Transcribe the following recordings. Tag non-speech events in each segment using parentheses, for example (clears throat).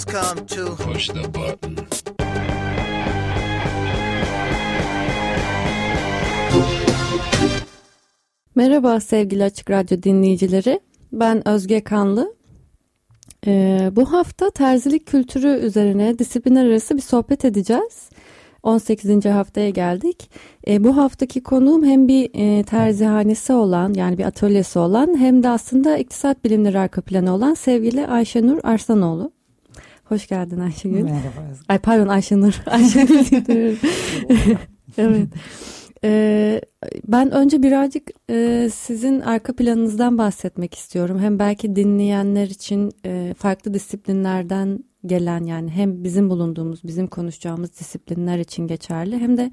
Has come to Push the button. Merhaba sevgili Açık Radyo dinleyicileri. Ben Özge Kanlı. Ee, bu hafta terzilik kültürü üzerine disiplinler arası bir sohbet edeceğiz. 18. haftaya geldik. Ee, bu haftaki konuğum hem bir e, terzihanesi olan yani bir atölyesi olan hem de aslında iktisat bilimleri arka planı olan sevgili Ayşenur Arslanoğlu. Hoş geldin Ayşegül. Merhaba Özgür. Ay pardon Ayşenur. (laughs) Ayşegül (laughs) evet. Ee, ben önce birazcık e, sizin arka planınızdan bahsetmek istiyorum. Hem belki dinleyenler için e, farklı disiplinlerden gelen yani hem bizim bulunduğumuz, bizim konuşacağımız disiplinler için geçerli hem de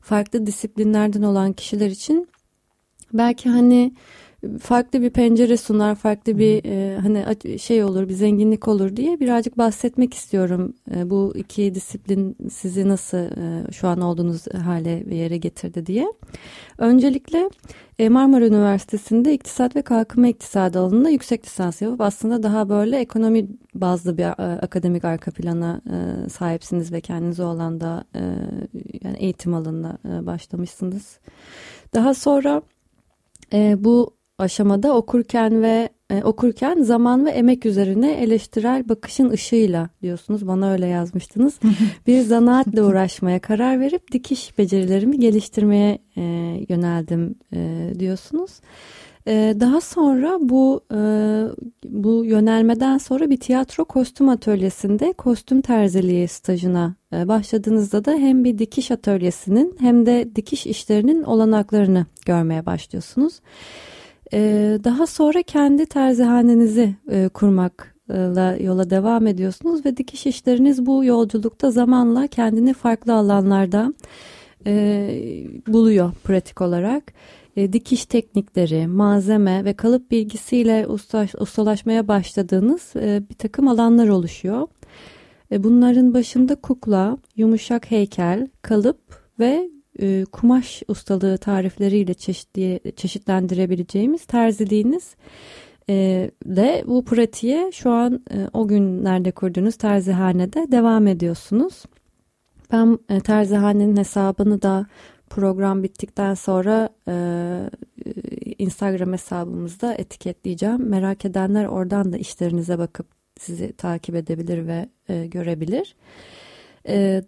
farklı disiplinlerden olan kişiler için belki hani farklı bir pencere sunar, farklı bir e, hani şey olur, bir zenginlik olur diye birazcık bahsetmek istiyorum. E, bu iki disiplin sizi nasıl e, şu an olduğunuz hale ve yere getirdi diye. Öncelikle e, Marmara Üniversitesi'nde İktisat ve Kalkınma İktisadı alanında yüksek lisans yapıp aslında daha böyle ekonomi bazlı bir e, akademik arka plana e, sahipsiniz ve kendinize o alanda e, yani eğitim alanına e, başlamışsınız. Daha sonra e, bu aşamada okurken ve e, okurken zaman ve emek üzerine eleştirel bakışın ışığıyla diyorsunuz bana öyle yazmıştınız (laughs) bir zanaatle uğraşmaya karar verip dikiş becerilerimi geliştirmeye e, yöneldim e, diyorsunuz. E, daha sonra bu e, bu yönelmeden sonra bir tiyatro kostüm atölyesinde kostüm terziliği stajına e, başladığınızda da hem bir dikiş atölyesinin hem de dikiş işlerinin olanaklarını görmeye başlıyorsunuz. Ee, daha sonra kendi terzihanenizi e, kurmakla yola devam ediyorsunuz ve dikiş işleriniz bu yolculukta zamanla kendini farklı alanlarda e, buluyor pratik olarak. E, dikiş teknikleri, malzeme ve kalıp bilgisiyle ustalaşmaya başladığınız e, bir takım alanlar oluşuyor. E, bunların başında kukla, yumuşak heykel, kalıp ve e, kumaş ustalığı tarifleriyle çeşitli, çeşitlendirebileceğimiz terziliğiniz e, de bu pratiğe şu an e, o günlerde kurduğunuz terzihanede devam ediyorsunuz. Ben e, terzihanenin hesabını da program bittikten sonra e, Instagram hesabımızda etiketleyeceğim. Merak edenler oradan da işlerinize bakıp sizi takip edebilir ve e, görebilir. Ee,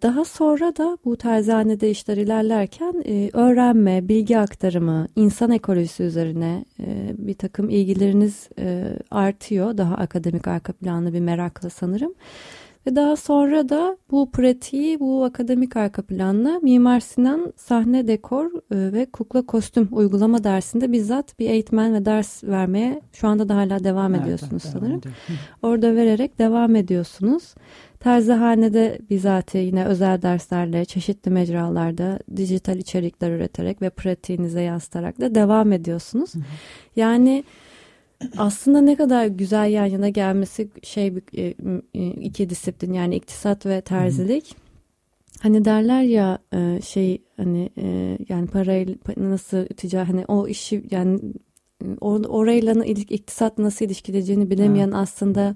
daha sonra da bu terzihanede işler ilerlerken e, öğrenme, bilgi aktarımı, insan ekolojisi üzerine e, bir takım ilgileriniz e, artıyor. Daha akademik arka planlı bir merakla sanırım. Ve daha sonra da bu pratiği, bu akademik arka planla Mimar Sinan sahne dekor ve kukla kostüm uygulama dersinde bizzat bir eğitmen ve ders vermeye şu anda da hala devam Evet, ediyorsunuz devam sanırım. ediyorum. Orada vererek devam ediyorsunuz. Terzihanede bizatihi yine özel derslerle, çeşitli mecralarda dijital içerikler üreterek ve pratiğinize yansıtarak da devam ediyorsunuz. Yani aslında ne kadar güzel yan yana gelmesi şey e, e, iki disiplin yani iktisat ve terzilik. Hani derler ya e, şey hani yani parayla pa- nasıl ticari hani o işi yani or- orayla ilik- iktisat nasıl ilişkileyeceğini bilemeyen aslında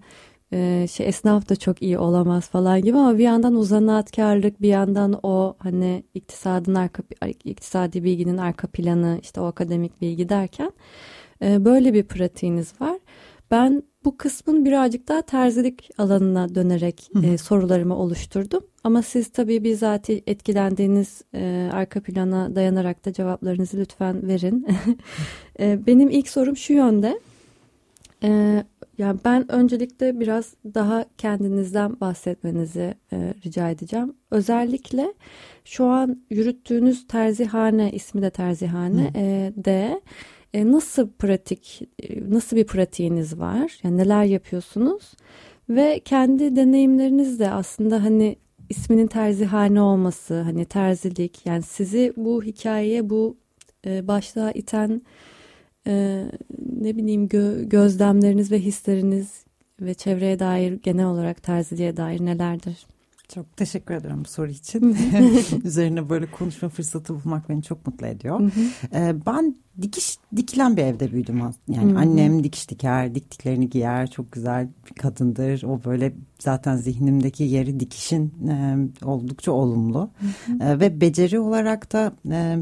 e, şey esnaf da çok iyi olamaz falan gibi ama bir yandan o zanaatkarlık bir yandan o hani iktisadın arka iktisadi bilginin arka planı işte o akademik bilgi derken e, böyle bir pratiğiniz var. Ben bu kısmın birazcık daha terzilik alanına dönerek e, sorularımı oluşturdum. Ama siz tabii bizatihi etkilendiğiniz e, arka plana dayanarak da cevaplarınızı lütfen verin. (laughs) E, benim ilk sorum şu yönde. E, yani ben öncelikle biraz daha kendinizden bahsetmenizi e, rica edeceğim. Özellikle şu an yürüttüğünüz terzihane ismi de terzihane e, de E, nasıl pratik, e, nasıl bir pratiğiniz var? Yani neler yapıyorsunuz? Ve kendi deneyimleriniz de aslında hani isminin terzihane olması, hani terzilik yani sizi bu hikayeye bu e, başlığa iten e, ne bileyim gö gözlemleriniz ve hisleriniz ve çevreye dair genel olarak terziliğe dair nelerdir? Çok teşekkür ederim bu soru için. (laughs) Üzerine böyle konuşma fırsatı bulmak beni çok mutlu ediyor. ee, ben dikiş dikilen bir evde büyüdüm. Yani annem dikiş diker, diktiklerini giyer. Çok güzel bir kadındır. O böyle zaten zihnimdeki yeri dikişin e, oldukça olumlu. E, ve beceri olarak da e,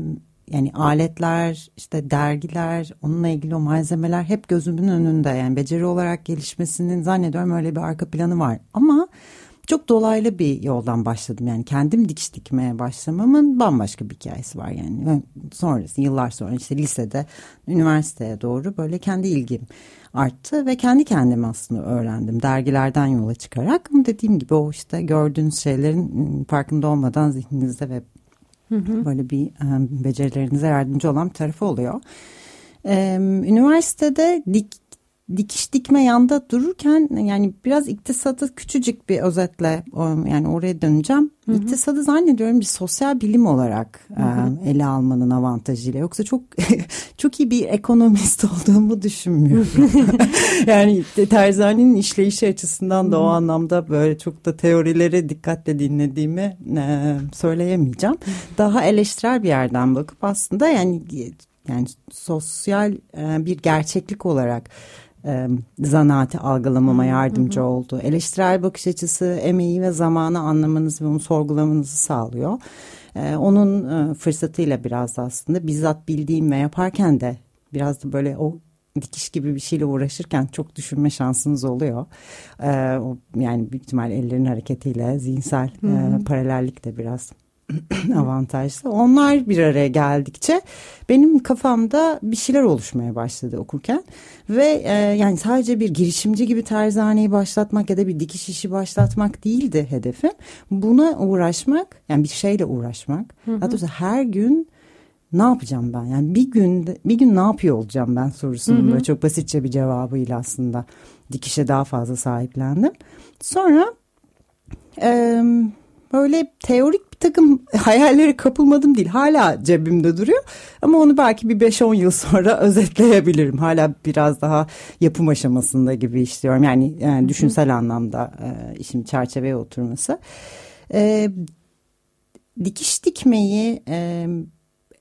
yani aletler, işte dergiler, onunla ilgili o malzemeler hep gözümün önünde. Yani beceri olarak gelişmesinin zannediyorum öyle bir arka planı var. Ama çok dolaylı bir yoldan başladım. Yani kendim dikiş dikmeye başlamamın bambaşka bir hikayesi var yani. Sonrası yıllar sonra işte lisede, üniversiteye doğru böyle kendi ilgim arttı ve kendi kendime aslında öğrendim. Dergilerden yola çıkarak ama dediğim gibi o işte gördüğünüz şeylerin farkında olmadan zihninizde ve Böyle bir becerilerinize yardımcı olan bir tarafı oluyor. Üniversitede dik, dikiş dikme yanda dururken yani biraz iktisadı küçücük bir özetle yani oraya döneceğim. Hı hı. İktisadı zannediyorum bir sosyal bilim olarak hı hı. E, ele almanın avantajıyla. Yoksa çok (laughs) çok iyi bir ekonomist (laughs) olduğumu düşünmüyorum. (laughs) yani terzanenin işleyişi açısından da hı hı. o anlamda böyle çok da teorileri dikkatle dinlediğimi e, söyleyemeyeceğim. Daha eleştirel bir yerden bakıp aslında yani yani sosyal bir gerçeklik olarak e, zanaati algılamama yardımcı hı hı. oldu. Eleştirel bakış açısı emeği ve zamanı anlamanızı ve onu sorgulamanızı sağlıyor. E, onun e, fırsatıyla biraz da aslında bizzat bildiğim ve yaparken de biraz da böyle o dikiş gibi bir şeyle uğraşırken çok düşünme şansınız oluyor. Ee, yani büyük ihtimal ellerin hareketiyle zihinsel e, paralellik de biraz (clears throat) avantajlı. Onlar bir araya geldikçe benim kafamda bir şeyler oluşmaya başladı okurken ve e, yani sadece bir girişimci gibi terzaneyi başlatmak ya da bir dikiş işi başlatmak değildi hedefim. Buna uğraşmak yani bir şeyle uğraşmak. Hı hı. Hatta her gün ne yapacağım ben? Yani bir gün bir gün ne yapıyor olacağım ben sorusunun hı hı. böyle çok basitçe bir cevabıyla aslında dikişe daha fazla sahiplendim. Sonra e, böyle teorik bir takım hayallere kapılmadım değil. Hala cebimde duruyor ama onu belki bir 5-10 yıl sonra (laughs) özetleyebilirim. Hala biraz daha yapım aşamasında gibi işliyorum. Yani, yani düşünsel anlamda e, işin çerçeveye oturması. E, dikiş dikmeyi e,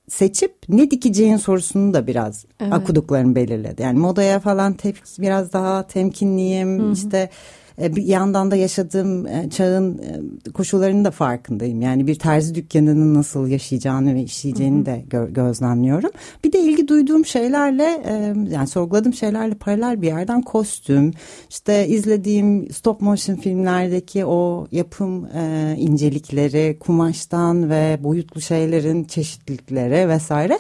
seçip ne dikeceğin sorusunu da biraz evet. akuduklarını belirledi. Yani modaya falan biraz daha temkinliyim. Hı hı. İşte bir yandan da yaşadığım e, çağın e, koşullarının da farkındayım. Yani bir terzi dükkanının nasıl yaşayacağını ve işleyeceğini de gö gözlemliyorum. Bir de ilgi duyduğum şeylerle yani sorguladığım şeylerle paralel bir yerden kostüm, işte izlediğim stop motion filmlerdeki o yapım incelikleri, kumaştan ve boyutlu şeylerin çeşitlilikleri vesaire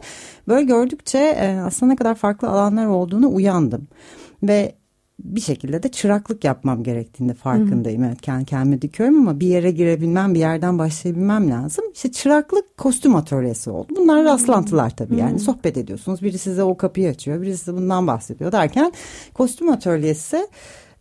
böyle gördükçe aslında ne kadar farklı alanlar olduğunu uyandım. Ve bir şekilde de çıraklık yapmam gerektiğinde farkındayım. Hı. Evet kendi kendime dikiyorum ama bir yere girebilmem, bir yerden başlayabilmem lazım. İşte çıraklık kostüm atölyesi oldu. Bunlar Hı. rastlantılar tabii yani. Hı. Sohbet ediyorsunuz. Biri size o kapıyı açıyor, biri size bundan bahsediyor derken kostüm atölyesi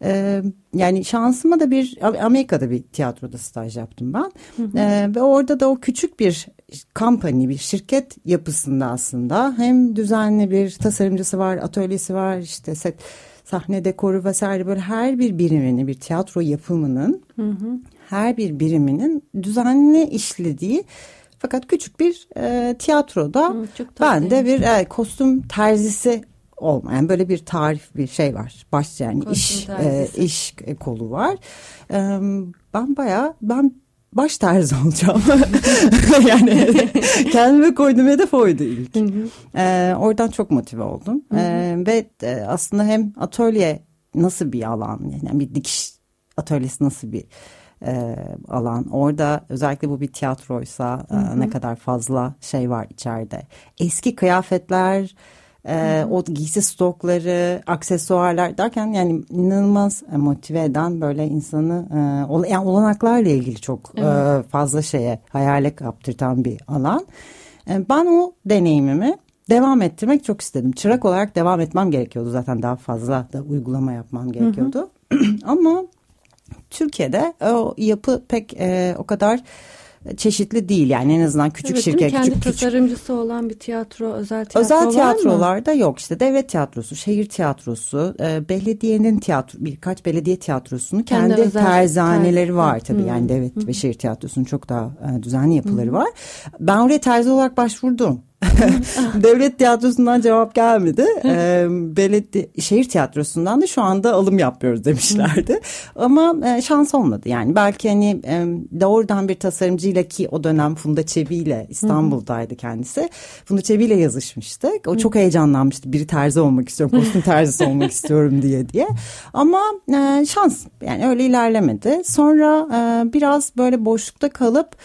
ee, yani şansıma da bir Amerika'da bir tiyatroda staj yaptım ben. Hı hı. Ee, ve orada da o küçük bir kampanya bir şirket yapısında aslında hem düzenli bir tasarımcısı var, atölyesi var, işte set sahne dekoru vesaire böyle her bir birimini bir tiyatro yapımının hı hı. her bir biriminin düzenli işlediği fakat küçük bir e, tiyatroda hı, ben de bir e, kostüm terzisi olmayan böyle bir tarif bir şey var. Baş yani iş e, iş kolu var. E, ben baya ben baş terzi (laughs) olacağım. (laughs) yani kendime koyduğum hedef oydu ilk. Ee, oradan çok motive oldum. Ee, ve e, aslında hem atölye nasıl bir alan yani bir dikiş atölyesi nasıl bir e, alan. Orada özellikle bu bir tiyatroysa e, ne kadar fazla şey var içeride. Eski kıyafetler e, o giysi stokları, aksesuarlar derken yani inanılmaz e, motive eden böyle insanı e, yani olanaklarla ilgili çok e, evet. e, fazla şeye hayale kaptırtan bir alan. E, ben o deneyimimi devam ettirmek çok istedim. Çırak olarak devam etmem gerekiyordu zaten daha fazla da uygulama yapmam gerekiyordu. (clears throat) Ama Türkiye'de o yapı pek e, o kadar çeşitli değil yani. En azından küçük evet, şirket kendi küçük küçük. tasarımcısı olan bir tiyatro özel tiyatro Özel mı? tiyatrolarda yok işte. Devlet tiyatrosu, şehir tiyatrosu, e, belediyenin tiyatro birkaç belediye tiyatrosunun Kendi kendi, terzaneleri terzi- var Hı, hı, yani devlet ve şehir tiyatrosunun çok daha e, düzenli yapıları var. Ben oraya terzi olarak başvurdum. (laughs) Devlet tiyatrosundan cevap gelmedi. Ee, belediye, şehir tiyatrosundan da şu anda alım yapıyoruz demişlerdi. Ama e, şans olmadı. Yani belki hani e, doğrudan bir tasarımcıyla ki o dönem Funda Çebi ile İstanbul'daydı kendisi. Funda Çebi ile yazışmıştık. O çok heyecanlanmıştı. Biri terzi olmak istiyorum, kostüm terzisi olmak istiyorum diye diye. Ama e, şans yani öyle ilerlemedi. Sonra e, biraz böyle boşlukta kalıp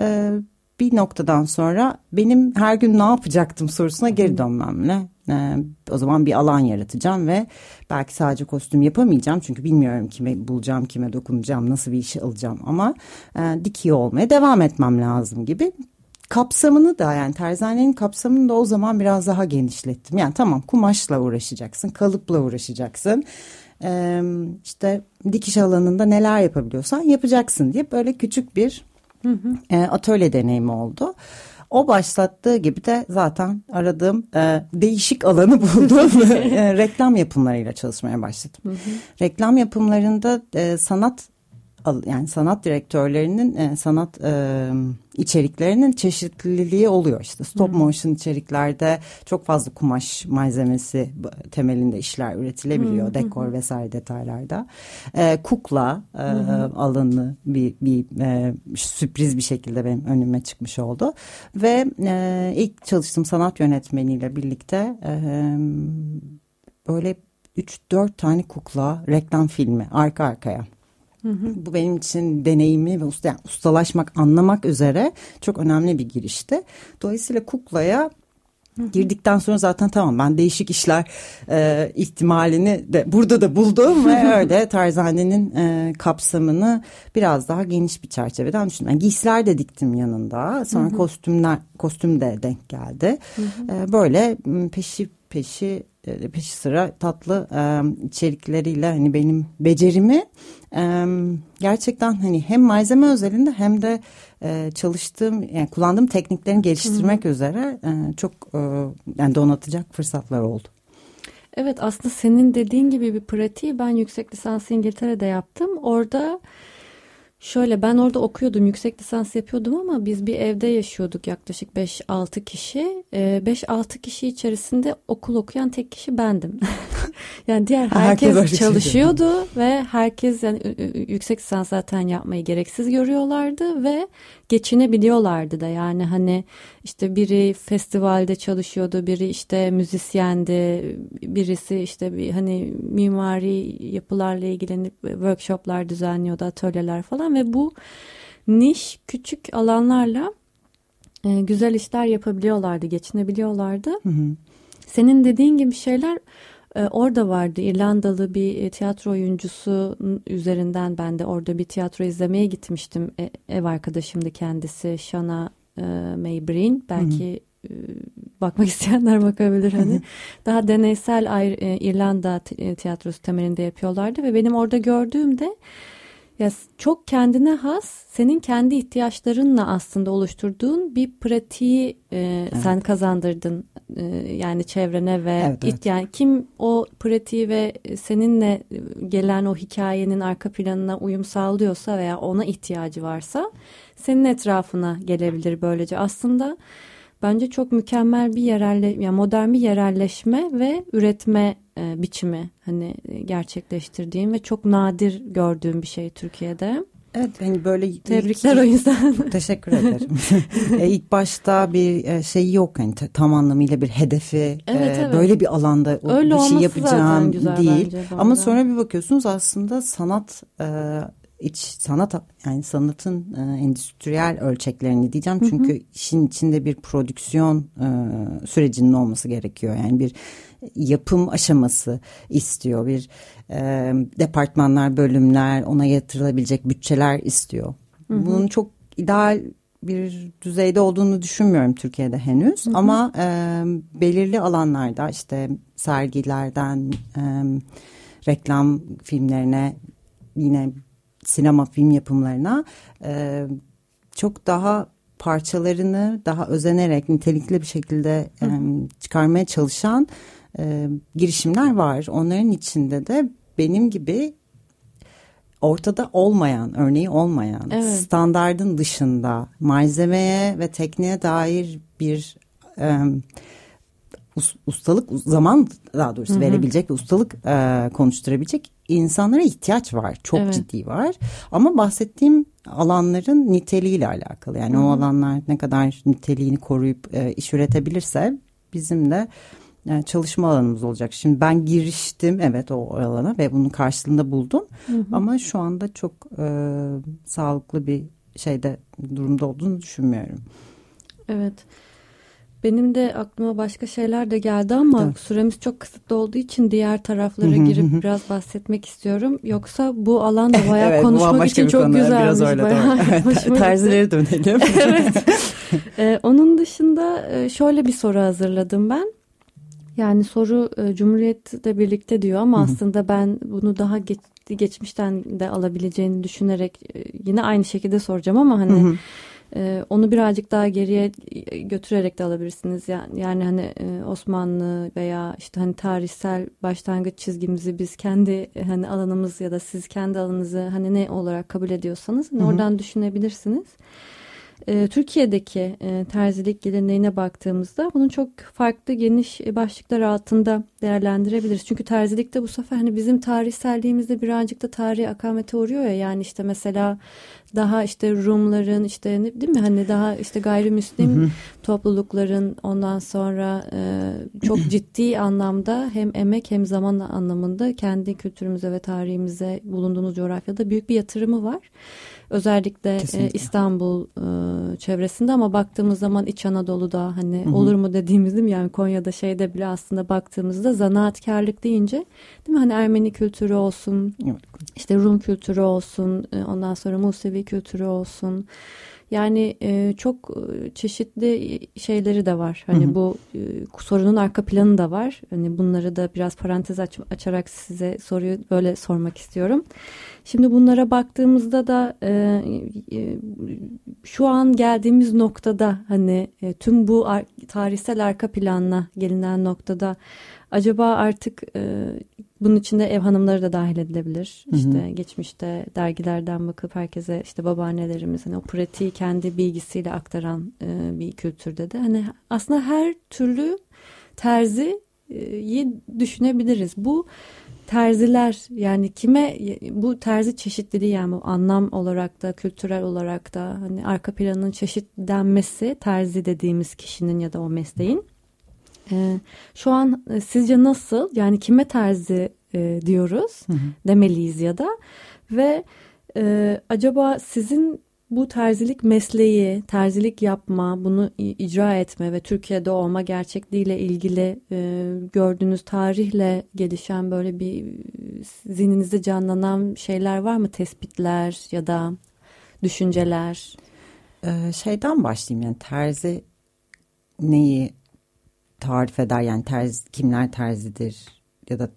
e, bir noktadan sonra benim her gün ne yapacaktım sorusuna geri dönmemle e, o zaman bir alan yaratacağım ve belki sadece kostüm yapamayacağım çünkü bilmiyorum kime bulacağım kime dokunacağım nasıl bir işi alacağım ama e, dikiyor olmaya devam etmem lazım gibi kapsamını da yani terzanenin kapsamını da o zaman biraz daha genişlettim. Yani tamam kumaşla uğraşacaksın kalıpla uğraşacaksın e, işte dikiş alanında neler yapabiliyorsan yapacaksın diye böyle küçük bir e, atölye deneyimi oldu. O başlattığı gibi de zaten aradığım e, değişik alanı (laughs) buldum. (laughs) e, reklam yapımlarıyla çalışmaya başladım. Reklam yapımlarında e, sanat yani sanat direktörlerinin e, sanat e, içeriklerinin çeşitliliği oluyor işte. Stop motion içeriklerde çok fazla kumaş malzemesi temelinde işler üretilebiliyor dekor vesaire detaylarda. E, kukla e, alanı bir, bir e, sürpriz bir şekilde benim önüme çıkmış oldu. Ve e, ilk çalıştığım sanat yönetmeniyle birlikte e, böyle 3-4 tane kukla reklam filmi arka arkaya. Bu benim için deneyimi ve usta, yani ustalaşmak, anlamak üzere çok önemli bir girişti. Dolayısıyla kuklaya girdikten sonra zaten tamam ben değişik işler e, ihtimalini de burada da buldum ve (laughs) öyle Tarzane'nin e, kapsamını biraz daha geniş bir çerçeveden düşündüm. Yani giysiler de diktim yanında. Sonra kostümler kostüm de denk geldi. E, böyle peşi peşi e, peşi sıra tatlı e, içerikleriyle hani benim becerimi e, gerçekten hani hem malzeme özelinde hem de e, çalıştığım yani kullandığım tekniklerini geliştirmek üzere e, çok e, yani donatacak fırsatlar oldu. Evet aslında senin dediğin gibi bir pratiği ben yüksek lisansı İngiltere'de yaptım. Orada şöyle ben orada okuyordum yüksek lisans yapıyordum ama biz bir evde yaşıyorduk yaklaşık 5-6 kişi. Ee, 5-6 kişi içerisinde okul okuyan tek kişi bendim. (laughs) (laughs) yani diğer Herkes herkes şey çalışıyordu ve herkes yani yüksek lisans zaten yapmayı gereksiz görüyorlardı ve geçinebiliyorlardı da. Yani hani işte biri festivalde çalışıyordu biri işte müzisyendi birisi işte bir hani mimari yapılarla ilgilenip workshoplar düzenliyordu atölyeler falan ve bu niş küçük alanlarla e, güzel işler yapabiliyorlardı geçinebiliyorlardı. Senin dediğin gibi şeyler orada vardı. İrlandalı bir e, tiyatro oyuncusu üzerinden ben de orada bir tiyatro izlemeye gitmiştim. E, ev arkadaşımdı kendisi Shana e, May Breen. Belki e, bakmak (laughs) isteyenler bakabilir hani. (laughs) Daha deneysel İrlanda ti- tiyatrosu temelinde yapıyorlardı ve benim orada gördüğümde ya çok kendine has, senin kendi ihtiyaçlarınla aslında oluşturduğun bir pratiği e, sen kazandırdın e, yani çevrene ve Evet, evet. it- yani kim o pratiği ve seninle gelen o hikayenin arka planına uyum sağlıyorsa veya ona ihtiyacı varsa senin etrafına gelebilir böylece aslında bence çok mükemmel bir yerelle yani modern bir yerelleşme ve üretme e, biçimi hani e, gerçekleştirdiğim ve çok nadir gördüğüm bir şey Türkiye'de. Evet hani böyle Tebrikler o yüzden. (laughs) Teşekkür ederim. e, ilk başta bir şey yok hani te- tam anlamıyla bir hedefi Evet, e, evet. böyle bir alanda Öyle bir şey yapacağım değil. bence Ama sonra bir bakıyorsunuz aslında sanat e, iç sanat yani sanatın e, endüstriyel ölçeklerini diyeceğim çünkü işin içinde bir prodüksiyon e, sürecinin olması gerekiyor. Yani bir yapım aşaması istiyor. Bir e, departmanlar, bölümler, ona yatırılabilecek bütçeler istiyor. Bunun çok ideal bir düzeyde olduğunu düşünmüyorum Türkiye'de henüz. Hı hı. Ama e, belirli alanlarda işte sergilerden e, reklam filmlerine yine sinema film yapımlarına e, çok daha parçalarını daha özenerek nitelikli bir şekilde e, çıkarmaya çalışan e, girişimler var. Onların içinde de benim gibi ortada olmayan, örneği olmayan, evet. standardın dışında malzemeye ve tekniğe dair bir e, ustalık zaman daha doğrusu Hı-hı. verebilecek ve ustalık e, konuşturabilecek insanlara ihtiyaç var. Çok evet. ciddi var. Ama bahsettiğim alanların niteliğiyle alakalı. Yani Hı-hı. o alanlar ne kadar niteliğini koruyup e, iş üretebilirse bizim de yani çalışma alanımız olacak. Şimdi ben giriştim evet o alana ve bunun karşılığında buldum. Hı hı. Ama şu anda çok e, sağlıklı bir şeyde durumda olduğunu düşünmüyorum. Evet. Benim de aklıma başka şeyler de geldi ama evet. süremiz çok kısıtlı olduğu için diğer taraflara girip biraz bahsetmek istiyorum. Yoksa bu alan da (laughs) bayağı (laughs) evet, konuşmak için çok konu. güzelmiş. Biraz öyle bayağı evet, Terzilere dönelim. evet. Ee, onun dışında e, şöyle bir soru hazırladım ben. Yani soru e, Cumhuriyet'le birlikte diyor ama aslında ben bunu daha geç, geçmişten de alabileceğini düşünerek e, yine aynı şekilde soracağım ama hani e, onu birazcık daha geriye götürerek de alabilirsiniz. Yani, yani hani e, Osmanlı veya işte hani tarihsel başlangıç çizgimizi biz kendi hani alanımız ya da siz kendi alanınızı hani ne olarak kabul ediyorsanız hani oradan düşünebilirsiniz. E, Türkiye'deki e, terzilik geleneğine baktığımızda bunun çok farklı geniş başlıklar altında değerlendirebiliriz. Çünkü terzilikte bu sefer hani bizim tarihselliğimizde birazcık da tarihi akamete uğruyor ya yani işte mesela daha işte Rumların işte değil mi hani daha işte gayrimüslim hı hı. toplulukların ondan sonra e, çok (clears throat) ciddi anlamda hem emek hem zaman anlamında kendi kültürümüze ve tarihimize bulunduğumuz coğrafyada büyük bir yatırımı var. Özellikle e, İstanbul e, çevresinde ama baktığımız zaman İç Anadolu'da hani Hı-hı. olur mu dediğimizde mi yani Konya'da şeyde bile aslında baktığımızda zanaatkarlık deyince değil mi hani Ermeni kültürü olsun evet. işte Rum kültürü olsun e, ondan sonra Musevi kültürü olsun yani e, çok e, çeşitli şeyleri de var. Hani hı hı. bu e, sorunun arka planı da var. Hani bunları da biraz parantez aç, açarak size soruyu böyle sormak istiyorum. Şimdi bunlara baktığımızda da e, e, şu an geldiğimiz noktada hani e, tüm bu ar tarihsel arka planla gelinen noktada acaba artık e, bunun içinde ev hanımları da dahil edilebilir. Hı hı. İşte geçmişte dergilerden bakıp herkese işte babaannelerimiz hani o pratiği kendi bilgisiyle aktaran e, bir kültürde de hani aslında her türlü terziyi düşünebiliriz. Bu terziler yani kime bu terzi çeşitliliği yani bu anlam olarak da kültürel olarak da hani arka planının çeşitlenmesi terzi dediğimiz kişinin ya da o mesleğin e, şu an e, sizce nasıl yani kime terzi e, diyoruz hı hı. demeliyiz ya da ve e, acaba sizin bu terzilik mesleği, terzilik yapma, bunu icra etme ve Türkiye'de olma gerçekliğiyle ilgili e, gördüğünüz tarihle gelişen böyle bir zihninizde canlanan şeyler var mı? Tespitler ya da düşünceler? Ee, şeyden başlayayım yani terzi neyi tarif eder yani terzi, kimler terzidir ya da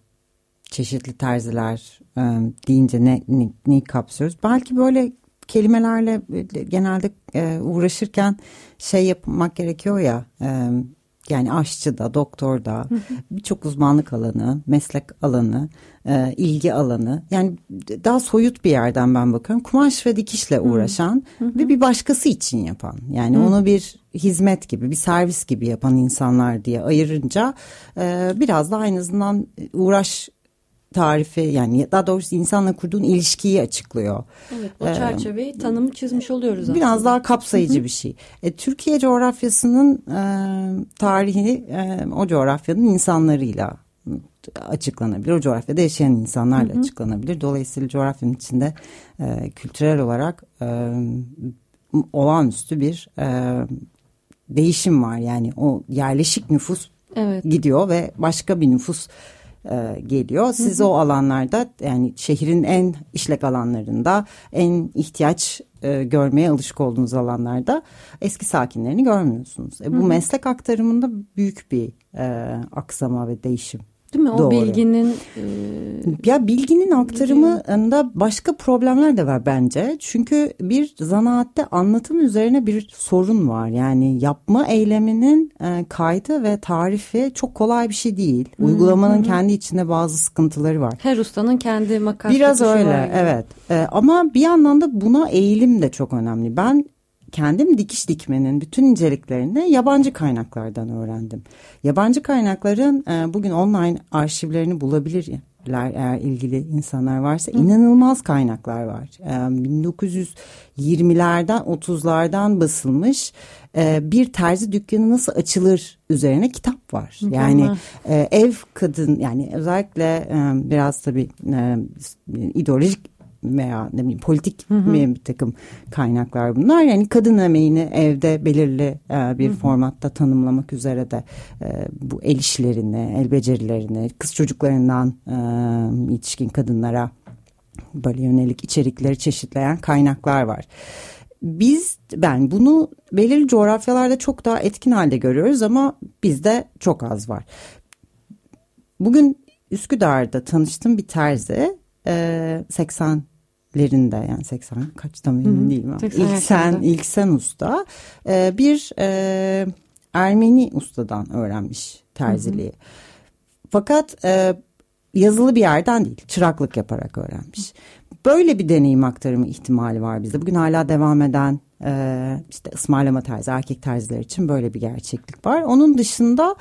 çeşitli terziler e, deyince ne, ne, neyi kapsıyoruz? Belki böyle kelimelerle e, genelde e, uğraşırken şey yapmak gerekiyor ya e, yani aşçı da doktor da birçok uzmanlık alanı meslek alanı e, ilgi alanı. Yani daha soyut bir yerden ben bakıyorum. Kumaş ve dikişle uğraşan ve bir başkası için yapan. Yani onu bir hizmet gibi bir servis gibi yapan insanlar diye ayırınca e, biraz da en azından uğraş tarifi yani daha doğrusu insanla kurduğun ilişkiyi açıklıyor. Evet o çerçeveyi ee, tanımı çizmiş oluyoruz aslında. Biraz daha kapsayıcı bir şey. E, Türkiye coğrafyasının e, tarihi e, o coğrafyanın insanlarıyla açıklanabilir. O coğrafyada yaşayan insanlarla hı hı. açıklanabilir. Dolayısıyla coğrafyanın içinde e, kültürel olarak e, olağanüstü bir e, değişim var. Yani o yerleşik nüfus evet. gidiyor ve başka bir nüfus e, geliyor. Siz hı hı. o alanlarda yani şehrin en işlek alanlarında en ihtiyaç e, görmeye alışık olduğunuz alanlarda eski sakinlerini görmüyorsunuz. E, bu Hı. meslek aktarımında büyük bir e, aksama ve değişim. Değil mi? O Doğru. bilginin e... ya bilginin aktarımında başka problemler de var bence. Çünkü bir zanaatte anlatım üzerine bir sorun var. Yani yapma eyleminin e, kaydı ve tarifi çok kolay bir şey değil. Hı-hı. Uygulamanın Hı-hı. kendi içinde bazı sıkıntıları var. Her ustanın kendi makası Biraz öyle var evet. E, ama bir yandan da buna eğilim de çok önemli. Ben kendim dikiş dikmenin bütün inceliklerini yabancı kaynaklardan öğrendim. Yabancı kaynakların e, bugün online arşivlerini bulabilirler eğer ilgili insanlar varsa Hı. inanılmaz kaynaklar var. E, 1920'lerden 30'lardan basılmış e, bir terzi dükkanı nasıl açılır üzerine kitap var. Yani e, ev kadın yani özellikle e, biraz tabii e, ideolojik veya ne bileyim politik hı hı. bir takım kaynaklar bunlar. Yani kadın emeğini evde belirli e, bir hı hı. formatta tanımlamak üzere de e, bu el işlerini, el becerilerini, kız çocuklarından e, yetişkin kadınlara böyle yönelik içerikleri çeşitleyen kaynaklar var. Biz ben bunu belirli coğrafyalarda çok daha etkin halde görüyoruz ama bizde çok az var. Bugün Üsküdar'da tanıştığım bir terzi 80 lerinde yani 80 kaçta mı emin değilim. İlk sen, ilk sen usta e, bir e, Ermeni ustadan öğrenmiş terziliği. Hı hı. Fakat e, yazılı bir yerden değil çıraklık yaparak öğrenmiş. Böyle bir deneyim aktarımı ihtimali var bizde. Bugün hala devam eden e, işte ısmarlama terzi erkek terziler için böyle bir gerçeklik var. Onun dışında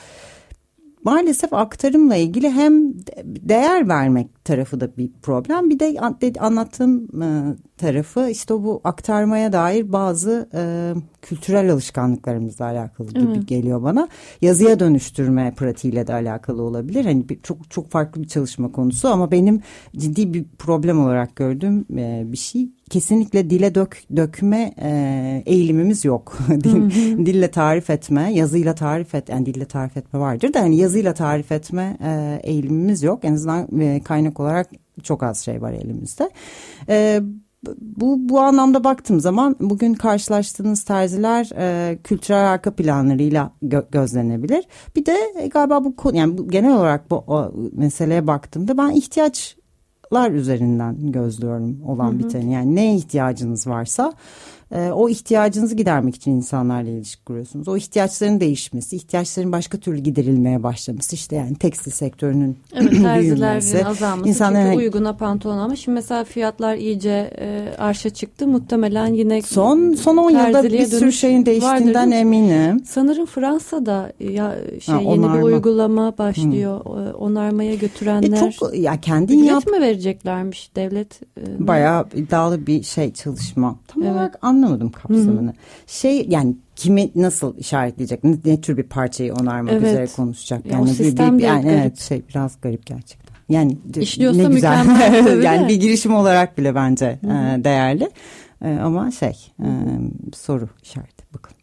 maalesef aktarımla ilgili hem değer vermek tarafı da bir problem bir de anlattığım e, tarafı işte bu aktarmaya dair bazı e, kültürel alışkanlıklarımızla alakalı gibi evet. geliyor bana. Yazıya dönüştürme pratiğiyle de alakalı olabilir. Hani bir, çok çok farklı bir çalışma konusu ama benim ciddi bir problem olarak gördüğüm e, bir şey kesinlikle dile dök, dökme e, eğilimimiz yok. (laughs) Dil, dille tarif etme, yazıyla tarif et, yani dille tarif etme vardır da hani yazıyla tarif etme e, eğilimimiz yok. En azından e, kaynak olarak çok az şey var elimizde. E, bu bu anlamda baktığım zaman bugün karşılaştığınız terziler e, kültürel arka planlarıyla gö gözlenebilir. Bir de e, galiba bu yani bu, genel olarak bu o, meseleye baktığımda ben ihtiyaçlar üzerinden gözlüyorum olan biteni. Yani ne ihtiyacınız varsa e, o ihtiyacınızı gidermek için insanlarla ilişki kuruyorsunuz. O ihtiyaçların değişmesi, ihtiyaçların başka türlü giderilmeye başlaması işte yani tekstil sektörünün (clears throat) evet, terzilerin azalması insanların... çünkü uyguna pantolon ama şimdi mesela fiyatlar iyice e, arşa çıktı muhtemelen yine son son 10 yılda bir sürü şeyin değiştiğinden vardır, eminim. Sanırım Fransa'da ya şey ha, yeni bir uygulama başlıyor. Hmm. Onarmaya götürenler. E çok ya kendin yap. mi vereceklermiş devlet? E, Bayağı iddialı bir şey çalışma. Tam evet. olarak anlamadım kapsamını. Hı-hı. Şey yani kimi nasıl işaretleyecek? Ne, ne tür bir parçayı onarmak evet. üzere konuşacak? Yani ya, o sistem bir, bir, yani evet şey biraz garip gerçekten. Yani İşliyorsa ne güzel. (laughs) yani bir girişim olarak bile bence e, değerli. E, ama şey e, soru işareti bakın.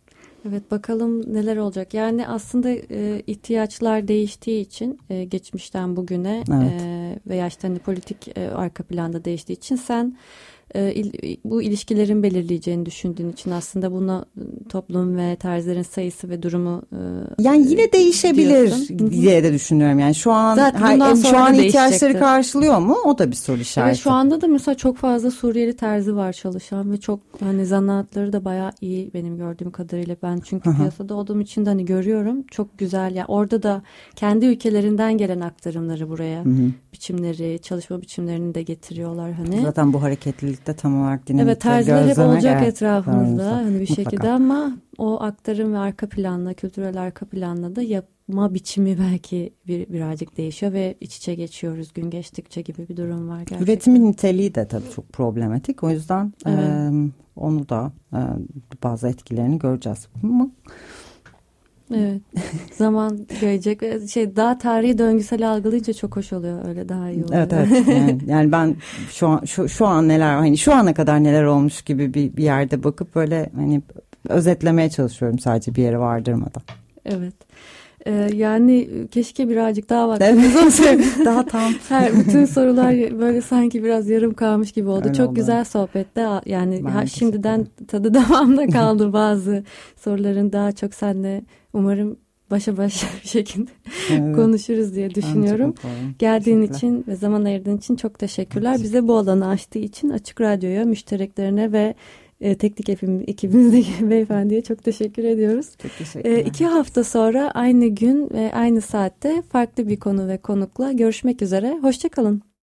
Evet bakalım neler olacak. Yani aslında e, ihtiyaçlar değiştiği için e, geçmişten bugüne evet. e, veya işte hani politik e, arka planda değiştiği için sen bu ilişkilerin belirleyeceğini düşündüğün için aslında bunu toplum ve terzilerin sayısı ve durumu e, yani yine değişebilir diyorsun. diye de düşünüyorum yani şu an her, şu an ihtiyaçları karşılıyor mu o da bir soru işareti. Evet şu anda da mesela çok fazla Suriyeli terzi var çalışan ve çok hani zanaatları da bayağı iyi benim gördüğüm kadarıyla ben çünkü Hı-hı. piyasada olduğum için de hani görüyorum çok güzel yani orada da kendi ülkelerinden gelen aktarımları buraya Hı-hı. biçimleri çalışma biçimlerini de getiriyorlar hani. Zaten bu hareketlilik birlikte tam olarak dinamikte Evet terziler hep olacak evet, etrafımızda hani bir Mutlaka. şekilde ama o aktarım ve arka planla kültürel arka planla da yapma biçimi belki bir, birazcık değişiyor ve iç içe geçiyoruz gün geçtikçe gibi bir durum var gerçekten. Üretimin niteliği de tabii çok problematik o yüzden evet. e, onu da e, bazı etkilerini göreceğiz. Ama Evet. (laughs) Zaman görecek ve şey daha tarihi döngüsel algılayınca çok hoş oluyor. Öyle daha iyi oluyor. Evet evet. (laughs) Yani, yani ben şu an şu, şu an neler hani şu ana kadar neler olmuş gibi bir, bir yerde bakıp böyle hani özetlemeye çalışıyorum sadece bir yere vardırmadan. Evet. Ee, yani keşke birazcık daha vaktimiz (laughs) olsa. daha tam. Her bütün sorular böyle sanki biraz yarım kalmış gibi oldu. Öyle Çok oldu. güzel sohbette. Yani ha, şimdiden tadı devamda kaldı bazı soruların daha çok senle umarım başa baş (laughs) bir şekilde evet. konuşuruz diye düşünüyorum. Geldiğin için ve zaman ayırdığın için çok teşekkürler. Evet. Bize bu alanı açtığı için Açık Radyo'ya, müştereklerine ve e, teknik ekibim, ekibimizdeki (laughs) beyefendiye çok teşekkür ediyoruz. Çok teşekkürler. E, iki hafta sonra aynı gün ve aynı saatte farklı bir konu ve konukla görüşmek üzere. Hoşçakalın.